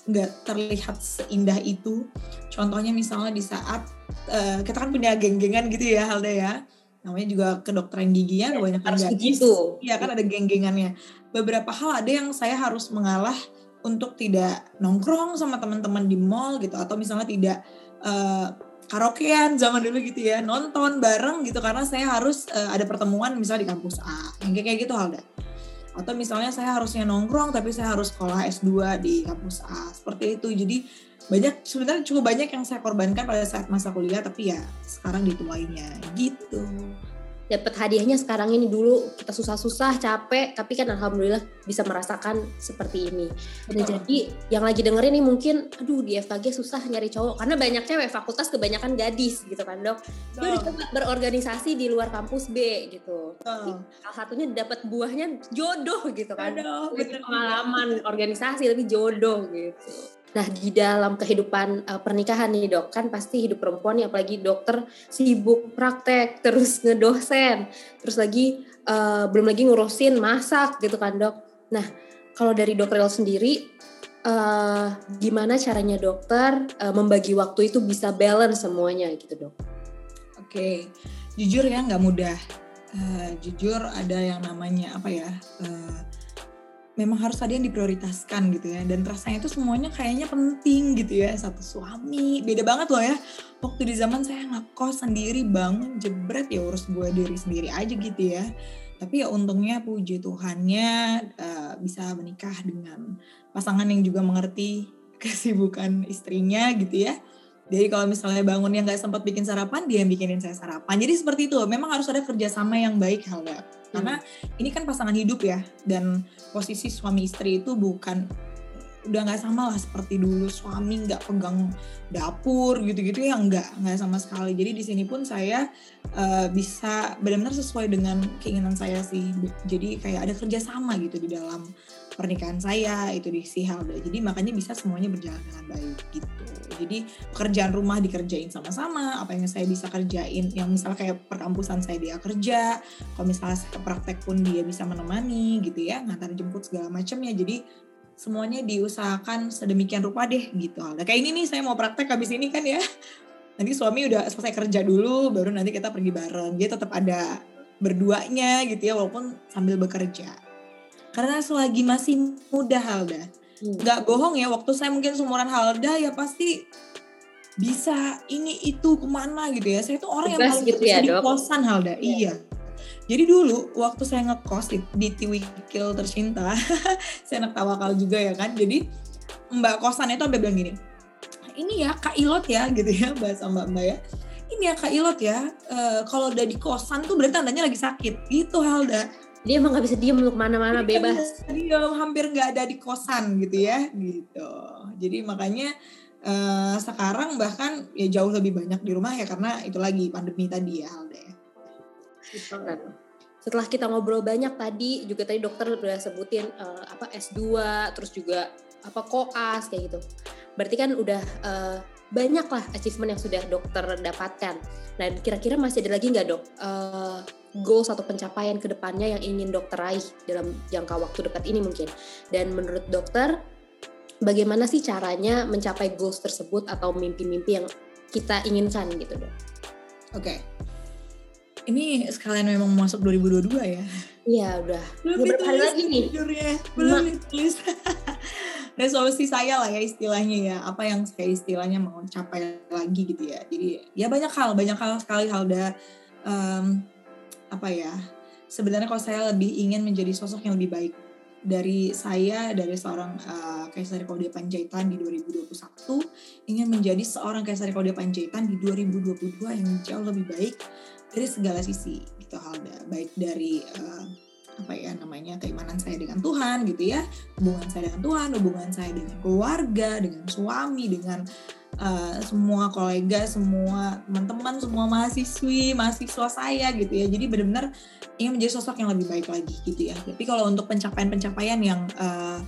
nggak terlihat seindah itu. Contohnya misalnya di saat uh, kita kan punya geng-gengan gitu ya Halda ya namanya juga kedokteran gigi ya kebanyakan harus begitu. Iya kan ada geng-gengannya. Beberapa hal ada yang saya harus mengalah untuk tidak nongkrong sama teman-teman di mall gitu. Atau misalnya tidak uh, karaokean zaman dulu gitu ya. Nonton bareng gitu karena saya harus uh, ada pertemuan misalnya di kampus A. Yang kayak gitu Halda atau misalnya saya harusnya nongkrong tapi saya harus sekolah S2 di kampus A. Seperti itu. Jadi banyak sebenarnya cukup banyak yang saya korbankan pada saat masa kuliah tapi ya sekarang dituainya. Gitu dapat hadiahnya sekarang ini dulu. Kita susah-susah capek tapi kan alhamdulillah bisa merasakan seperti ini. Dan jadi yang lagi dengerin nih mungkin aduh di FKG susah nyari cowok. Karena banyak cewek fakultas kebanyakan gadis gitu kan dok. Dia udah coba berorganisasi di luar kampus B gitu. Salah satunya dapat buahnya jodoh gitu kan. Aduh, pengalaman organisasi tapi jodoh gitu Nah di dalam kehidupan uh, pernikahan nih dok, kan pasti hidup perempuan nih apalagi dokter sibuk praktek, terus ngedosen, terus lagi uh, belum lagi ngurusin masak gitu kan dok. Nah kalau dari dokter sendiri, uh, gimana caranya dokter uh, membagi waktu itu bisa balance semuanya gitu dok? Oke, jujur ya nggak mudah. Uh, jujur ada yang namanya apa ya? Uh, memang harus ada yang diprioritaskan gitu ya dan rasanya itu semuanya kayaknya penting gitu ya satu suami beda banget loh ya waktu di zaman saya ngekos sendiri bangun jebret ya urus gue diri sendiri aja gitu ya tapi ya untungnya puji Tuhannya uh, bisa menikah dengan pasangan yang juga mengerti kesibukan istrinya gitu ya jadi kalau misalnya bangunnya nggak sempat bikin sarapan, dia yang bikinin saya sarapan. Jadi seperti itu. Memang harus ada kerjasama yang baik, Halda. Karena ini kan pasangan hidup ya. Dan posisi suami istri itu bukan udah nggak sama lah seperti dulu suami nggak pegang dapur gitu-gitu ya nggak nggak sama sekali jadi di sini pun saya uh, bisa benar-benar sesuai dengan keinginan saya sih jadi kayak ada kerjasama gitu di dalam pernikahan saya itu di si Helda jadi makanya bisa semuanya berjalan dengan baik gitu jadi pekerjaan rumah dikerjain sama-sama apa yang saya bisa kerjain yang misalnya kayak perkampusan saya dia kerja kalau misalnya saya praktek pun dia bisa menemani gitu ya ngantar jemput segala macamnya jadi semuanya diusahakan sedemikian rupa deh gitu. Nah, kayak ini nih saya mau praktek habis ini kan ya. Nanti suami udah selesai kerja dulu, baru nanti kita pergi bareng. Dia tetap ada berduanya gitu ya, walaupun sambil bekerja. Karena selagi masih muda Halda, hmm. nggak bohong ya, waktu saya mungkin seumuran Halda ya pasti bisa ini itu ke mana gitu ya. Saya tuh orang yang paling gitu ya, di kosan Halda. Iya. iya Jadi dulu waktu saya ngekos di, di Tiwikil tercinta, saya anak tawakal juga ya kan. Jadi mbak kosan itu sampai bilang gini, ini ya Kak Ilot ya gitu ya bahasa mbak-mbak ya. Ini ya Kak Ilot ya, e, kalau udah di kosan tuh berarti tandanya lagi sakit. Gitu Halda. Dia emang gak bisa diem lu ke mana-mana bebas. Dia hampir nggak ada di kosan gitu ya, gitu. Jadi makanya uh, sekarang bahkan ya jauh lebih banyak di rumah ya karena itu lagi pandemi tadi ya ya. Gitu kan. Setelah kita ngobrol banyak tadi, juga tadi dokter udah sebutin uh, apa S2, terus juga apa koas kayak gitu. Berarti kan udah uh, banyak lah achievement yang sudah dokter dapatkan. Nah, kira-kira masih ada lagi nggak dok uh, goals atau pencapaian ke depannya yang ingin dokter raih dalam jangka waktu dekat ini mungkin? Dan menurut dokter, bagaimana sih caranya mencapai goals tersebut atau mimpi-mimpi yang kita inginkan gitu dok? Oke, okay ini sekalian memang masuk 2022 ya. Iya udah. Belum beberapa hari lagi nih. Belum ditulis. Resolusi saya lah ya istilahnya ya. Apa yang saya istilahnya mau capai lagi gitu ya. Jadi ya banyak hal, banyak hal sekali hal udah um, apa ya. Sebenarnya kalau saya lebih ingin menjadi sosok yang lebih baik dari saya dari seorang uh, Kaisar Kaudia Panjaitan di 2021 ingin menjadi seorang Kaisar Kaudia Panjaitan di 2022 yang jauh lebih baik dari segala sisi gitu Halda baik dari uh, apa ya namanya keimanan saya dengan Tuhan gitu ya. Hubungan saya dengan Tuhan hubungan saya dengan keluarga dengan suami dengan uh, semua kolega semua teman-teman semua mahasiswi mahasiswa saya gitu ya. Jadi benar-benar ingin menjadi sosok yang lebih baik lagi gitu ya. Tapi kalau untuk pencapaian-pencapaian yang uh,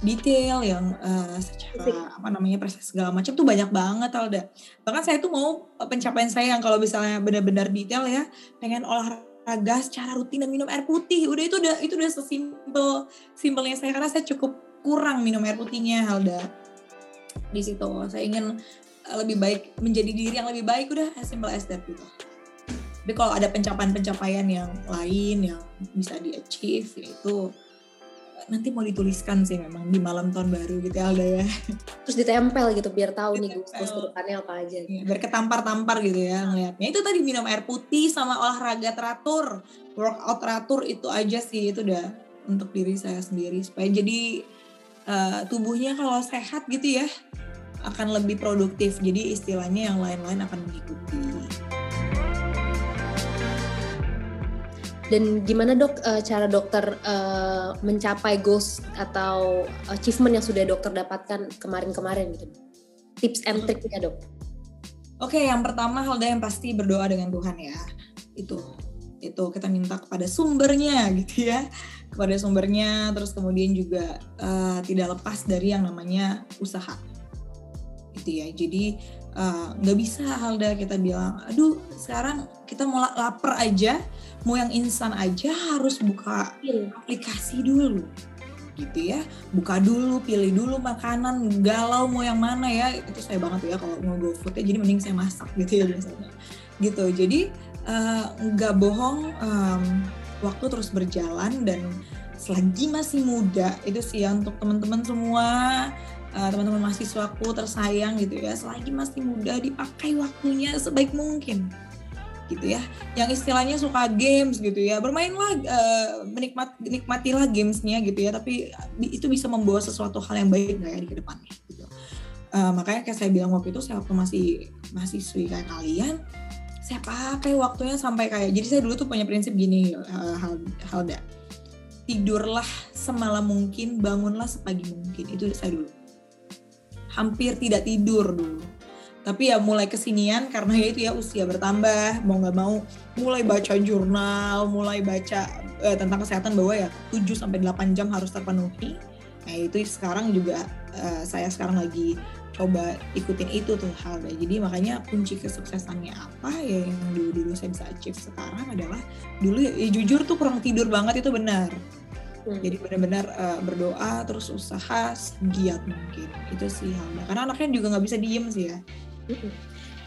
detail yang uh, secara apa namanya proses segala macam tuh banyak banget Alda. Bahkan saya tuh mau pencapaian saya yang kalau misalnya benar-benar detail ya, pengen olahraga secara rutin dan minum air putih. Udah itu udah itu udah sesimpel simpelnya saya karena saya cukup kurang minum air putihnya Alda. Di situ saya ingin eh, lebih baik menjadi diri yang lebih baik udah as simple as that gitu. Tapi kalau ada pencapaian-pencapaian yang lain yang bisa di achieve yaitu nanti mau dituliskan sih memang di malam tahun baru gitu ya Alda ya. Terus ditempel gitu biar tahu ditempel. nih goals ke depannya apa aja. Gitu. biar ketampar-tampar gitu ya ngeliatnya. Itu tadi minum air putih sama olahraga teratur, workout teratur itu aja sih itu udah untuk diri saya sendiri supaya jadi uh, tubuhnya kalau sehat gitu ya akan lebih produktif. Jadi istilahnya yang lain-lain akan mengikuti. Dan gimana dok uh, cara dokter uh, mencapai goals atau achievement yang sudah dokter dapatkan kemarin-kemarin gitu? Tips and triknya dok? Oke, yang pertama Halda yang pasti berdoa dengan Tuhan ya. Itu itu kita minta kepada sumbernya gitu ya kepada sumbernya terus kemudian juga uh, tidak lepas dari yang namanya usaha gitu ya jadi nggak uh, bisa Halda kita bilang aduh sekarang kita mau lapar aja mau yang instan aja harus buka aplikasi dulu. Gitu ya. Buka dulu pilih dulu makanan galau mau yang mana ya. Itu saya banget ya kalau mau go food ya jadi mending saya masak gitu ya biasanya. Gitu. Jadi eh, nggak uh, bohong um, waktu terus berjalan dan selagi masih muda itu sih ya untuk teman-teman semua uh, teman-teman mahasiswaku tersayang gitu ya. Selagi masih muda dipakai waktunya sebaik mungkin. Gitu ya. Yang istilahnya suka games gitu ya. Bermainlah uh, menikmat nikmatilah gamesnya gitu ya. Tapi itu bisa membawa sesuatu hal yang baik nggak ya di ke depannya gitu. Uh, makanya kayak saya bilang waktu itu saya waktu masih masih kayak kalian saya pakai waktunya sampai kayak jadi saya dulu tuh punya prinsip gini uh, hal Halda. Tidurlah semalam mungkin bangunlah sepagi mungkin. Itu saya dulu hampir tidak tidur dulu. Tapi ya mulai kesinian karena ya itu ya usia bertambah mau nggak mau mulai baca jurnal mulai baca eh, tentang kesehatan bahwa ya 7 sampai 8 jam harus terpenuhi. Nah itu sekarang juga eh, saya sekarang lagi coba ikutin itu tuh hal. Jadi makanya kunci kesuksesannya apa ya yang dulu dulu saya bisa achieve sekarang adalah dulu ya, ya jujur tuh kurang tidur banget itu benar hmm. jadi benar-benar uh, berdoa terus usaha giat mungkin itu sih halnya karena anaknya juga nggak bisa diem sih ya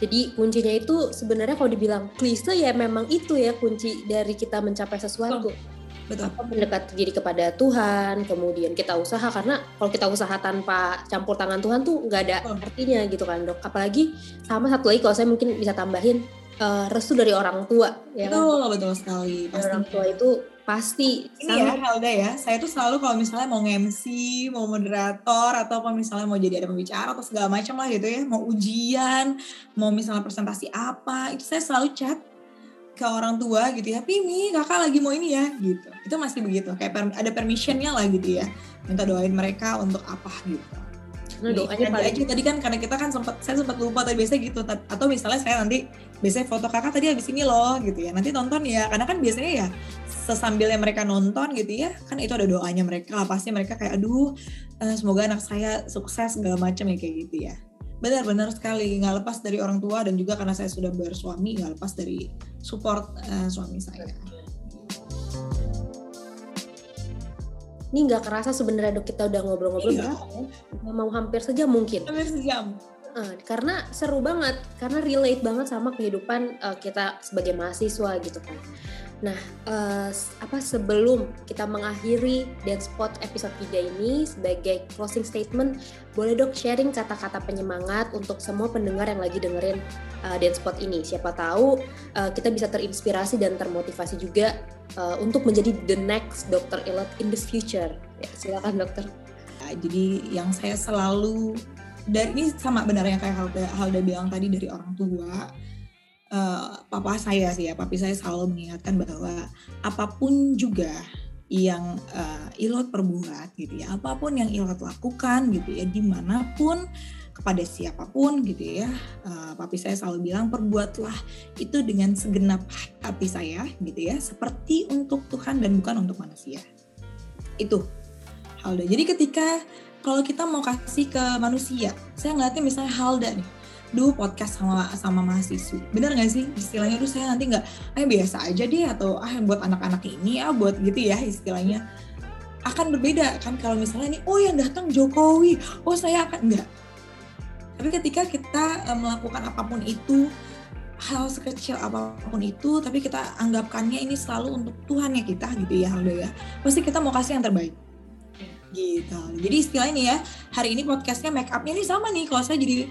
jadi kuncinya itu sebenarnya kalau dibilang klise ya memang itu ya kunci dari kita mencapai sesuatu. Betul. apa mendekati diri kepada Tuhan, kemudian kita usaha karena kalau kita usaha tanpa campur tangan Tuhan tuh nggak ada Betul. artinya gitu kan dok. Apalagi sama satu lagi kalau saya mungkin bisa tambahin eh, restu dari orang tua ya kan. Betul, betul sekali. Pasti. orang tua itu pasti Ini ya Helda ya, saya tuh selalu kalau misalnya mau nge-MC, mau moderator, atau kalau misalnya mau jadi ada pembicara atau segala macam lah gitu ya, mau ujian, mau misalnya presentasi apa, itu saya selalu chat ke orang tua gitu ya, Pimi kakak lagi mau ini ya gitu. Itu masih begitu, kayak ada permissionnya lah gitu ya, minta doain mereka untuk apa gitu. Nah, doanya paling aja tadi kan karena kita kan sempat saya sempat lupa tadi biasanya gitu. Atau misalnya saya nanti biasanya foto kakak tadi habis ini loh gitu ya. Nanti tonton ya karena kan biasanya ya sesambilnya mereka nonton gitu ya kan itu ada doanya mereka pasti mereka kayak aduh eh, semoga anak saya sukses segala macam ya kayak gitu ya. Benar-benar sekali. Nggak lepas dari orang tua dan juga karena saya sudah bersuami nggak lepas dari support eh, suami saya ini nggak kerasa sebenarnya dok kita udah ngobrol-ngobrol Iya. berapa ya? Nggak mau hampir sejam mungkin. hampir sejam Eh, karena seru banget, karena relate banget sama kehidupan eh, kita sebagai mahasiswa gitu kan. Nah, s- apa sebelum kita mengakhiri Dance Spot episode 3 ini sebagai closing statement, boleh dok sharing kata-kata penyemangat untuk semua pendengar yang lagi dengerin eh, Dance Spot ini. Siapa tahu eh, kita bisa terinspirasi dan termotivasi juga eh, untuk menjadi the next Dr. Elot in the future. Ya, silakan dokter. Ya, jadi yang saya selalu dari ini sama benarnya kayak Halda, Halda bilang tadi dari orang tua eh, papa saya sih ya papi saya selalu mengingatkan bahwa apa pun juga yang eh, Ilot perbuat gitu ya apa pun yang Ilot lakukan gitu ya di mana pun kepada siapa pun gitu ya eh, papi saya selalu bilang perbuatlah itu dengan segenap hati saya gitu ya seperti untuk Tuhan dan bukan untuk manusia itu Halda jadi ketika kalau kita mau kasih ke manusia, saya ngeliatnya misalnya Halda nih, duh podcast sama sama mahasiswi, bener nggak sih istilahnya? Duh saya nanti nggak, ah biasa aja deh atau ah buat anak-anak ini ah buat gitu ya istilahnya. Akan berbeda kan kalau misalnya nih, oh yang datang Jokowi, oh saya akan enggak. Tapi ketika kita eh, melakukan apa pun itu, hal sekecil apa pun itu, tapi kita anggapkannya ini selalu untuk Tuhan ya kita gitu ya ya. Pasti kita mau kasih yang terbaik gitu. Jadi istilah ini ya, hari ini podcastnya make upnya ini sama nih. Kalau saya jadi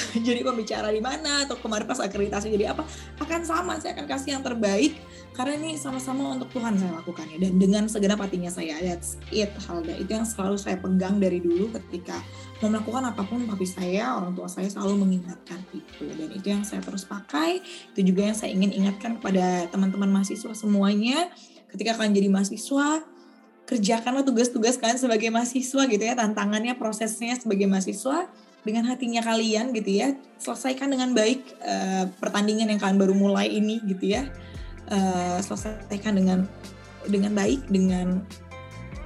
jadi pembicara di mana atau kemarin pas akreditasi jadi apa akan sama. Saya akan kasih yang terbaik karena ini sama-sama untuk Tuhan saya lakukannya dan dengan segenap hatinya saya. That's it Halda. Itu yang selalu saya pegang dari dulu ketika mau melakukan apa pun papi saya, orang tua saya selalu mengingatkan itu dan itu yang saya terus pakai. Itu juga yang saya ingin ingatkan kepada teman-teman mahasiswa semuanya. Ketika kalian jadi mahasiswa, kerjakanlah tugas-tugas kalian sebagai mahasiswa gitu ya tantangannya prosesnya sebagai mahasiswa dengan hatinya kalian gitu ya selesaikan dengan baik eh, pertandingan yang kalian baru mulai ini gitu ya. Eh, selesaikan dengan dengan baik dengan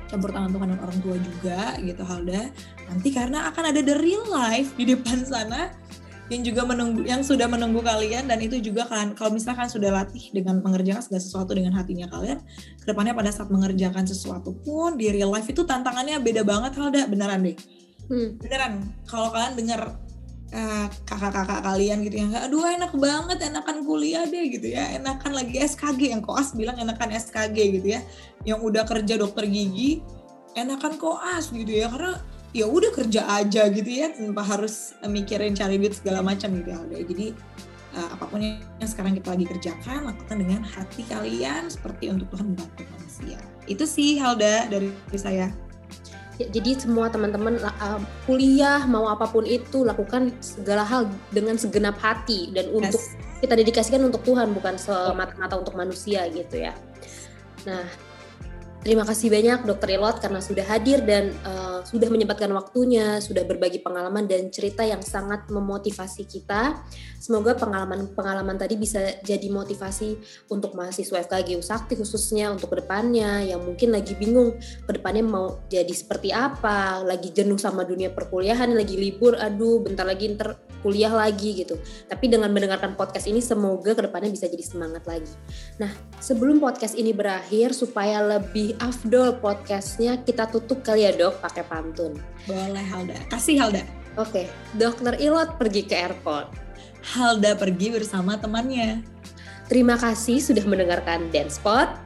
campur tangan Tuhan dan orang tua juga gitu Halda. Nanti karena akan ada the real life di depan sana yang juga menunggu yang sudah menunggu kalian dan itu juga kan kalau misalkan sudah latih dengan mengerjakan segala sesuatu dengan hatinya kalian ke depannya pada saat mengerjakan sesuatu pun di real life itu tantangannya beda banget Halda. Beneran deh Hmm. beneran kalau kalian dengar eh, kakak-kakak kalian gitu yang aduh enak banget enakan kuliah deh gitu ya. Enakan lagi SKG yang koas bilang enakan SKG gitu ya. Yang udah kerja dokter gigi enakan koas gitu ya. Karena ya udah kerja aja gitu ya tanpa harus mikirin cari duit segala macam gitu ya. Jadi eh, apa pun yang sekarang kita lagi kerjakan lakukan dengan hati kalian seperti untuk Tuhan untuk manusia. Itu sih Halda dari saya. Ya, jadi semua teman-teman uh, kuliah mau apa pun itu lakukan segala hal dengan segenap hati dan untuk Yes. kita dedikasikan untuk Tuhan bukan semata-mata untuk manusia gitu ya. Nah, terima kasih banyak Dokter Ilot karena sudah hadir dan uh, sudah menyempatkan waktunya, sudah berbagi pengalaman dan cerita yang sangat memotivasi kita. Semoga pengalaman-pengalaman tadi bisa jadi motivasi untuk mahasiswa FKG Usakti khususnya untuk ke depannya yang mungkin lagi bingung ke depannya mau jadi seperti apa, lagi jenuh sama dunia perkuliahan, lagi libur, aduh bentar lagi ntar kuliah lagi gitu. Tapi dengan mendengarkan podcast ini semoga ke depannya bisa jadi semangat lagi. Nah sebelum podcast ini berakhir supaya lebih afdol podcastnya kita tutup kali ya dok pakai pantun. boleh Halda kasih Halda Oke, Dokter Ilot pergi ke airport. Halda pergi bersama temannya. Terima kasih sudah mendengarkan Dance Spot.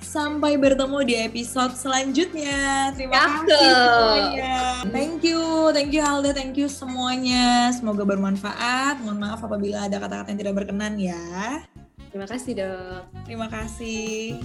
Sampai bertemu di episode selanjutnya. Terima Cakep. kasih semuanya. Thank you, thank you Halda, thank you semuanya. Semoga bermanfaat. Mohon maaf apabila ada kata-kata yang tidak berkenan ya. Terima kasih dok. Terima kasih.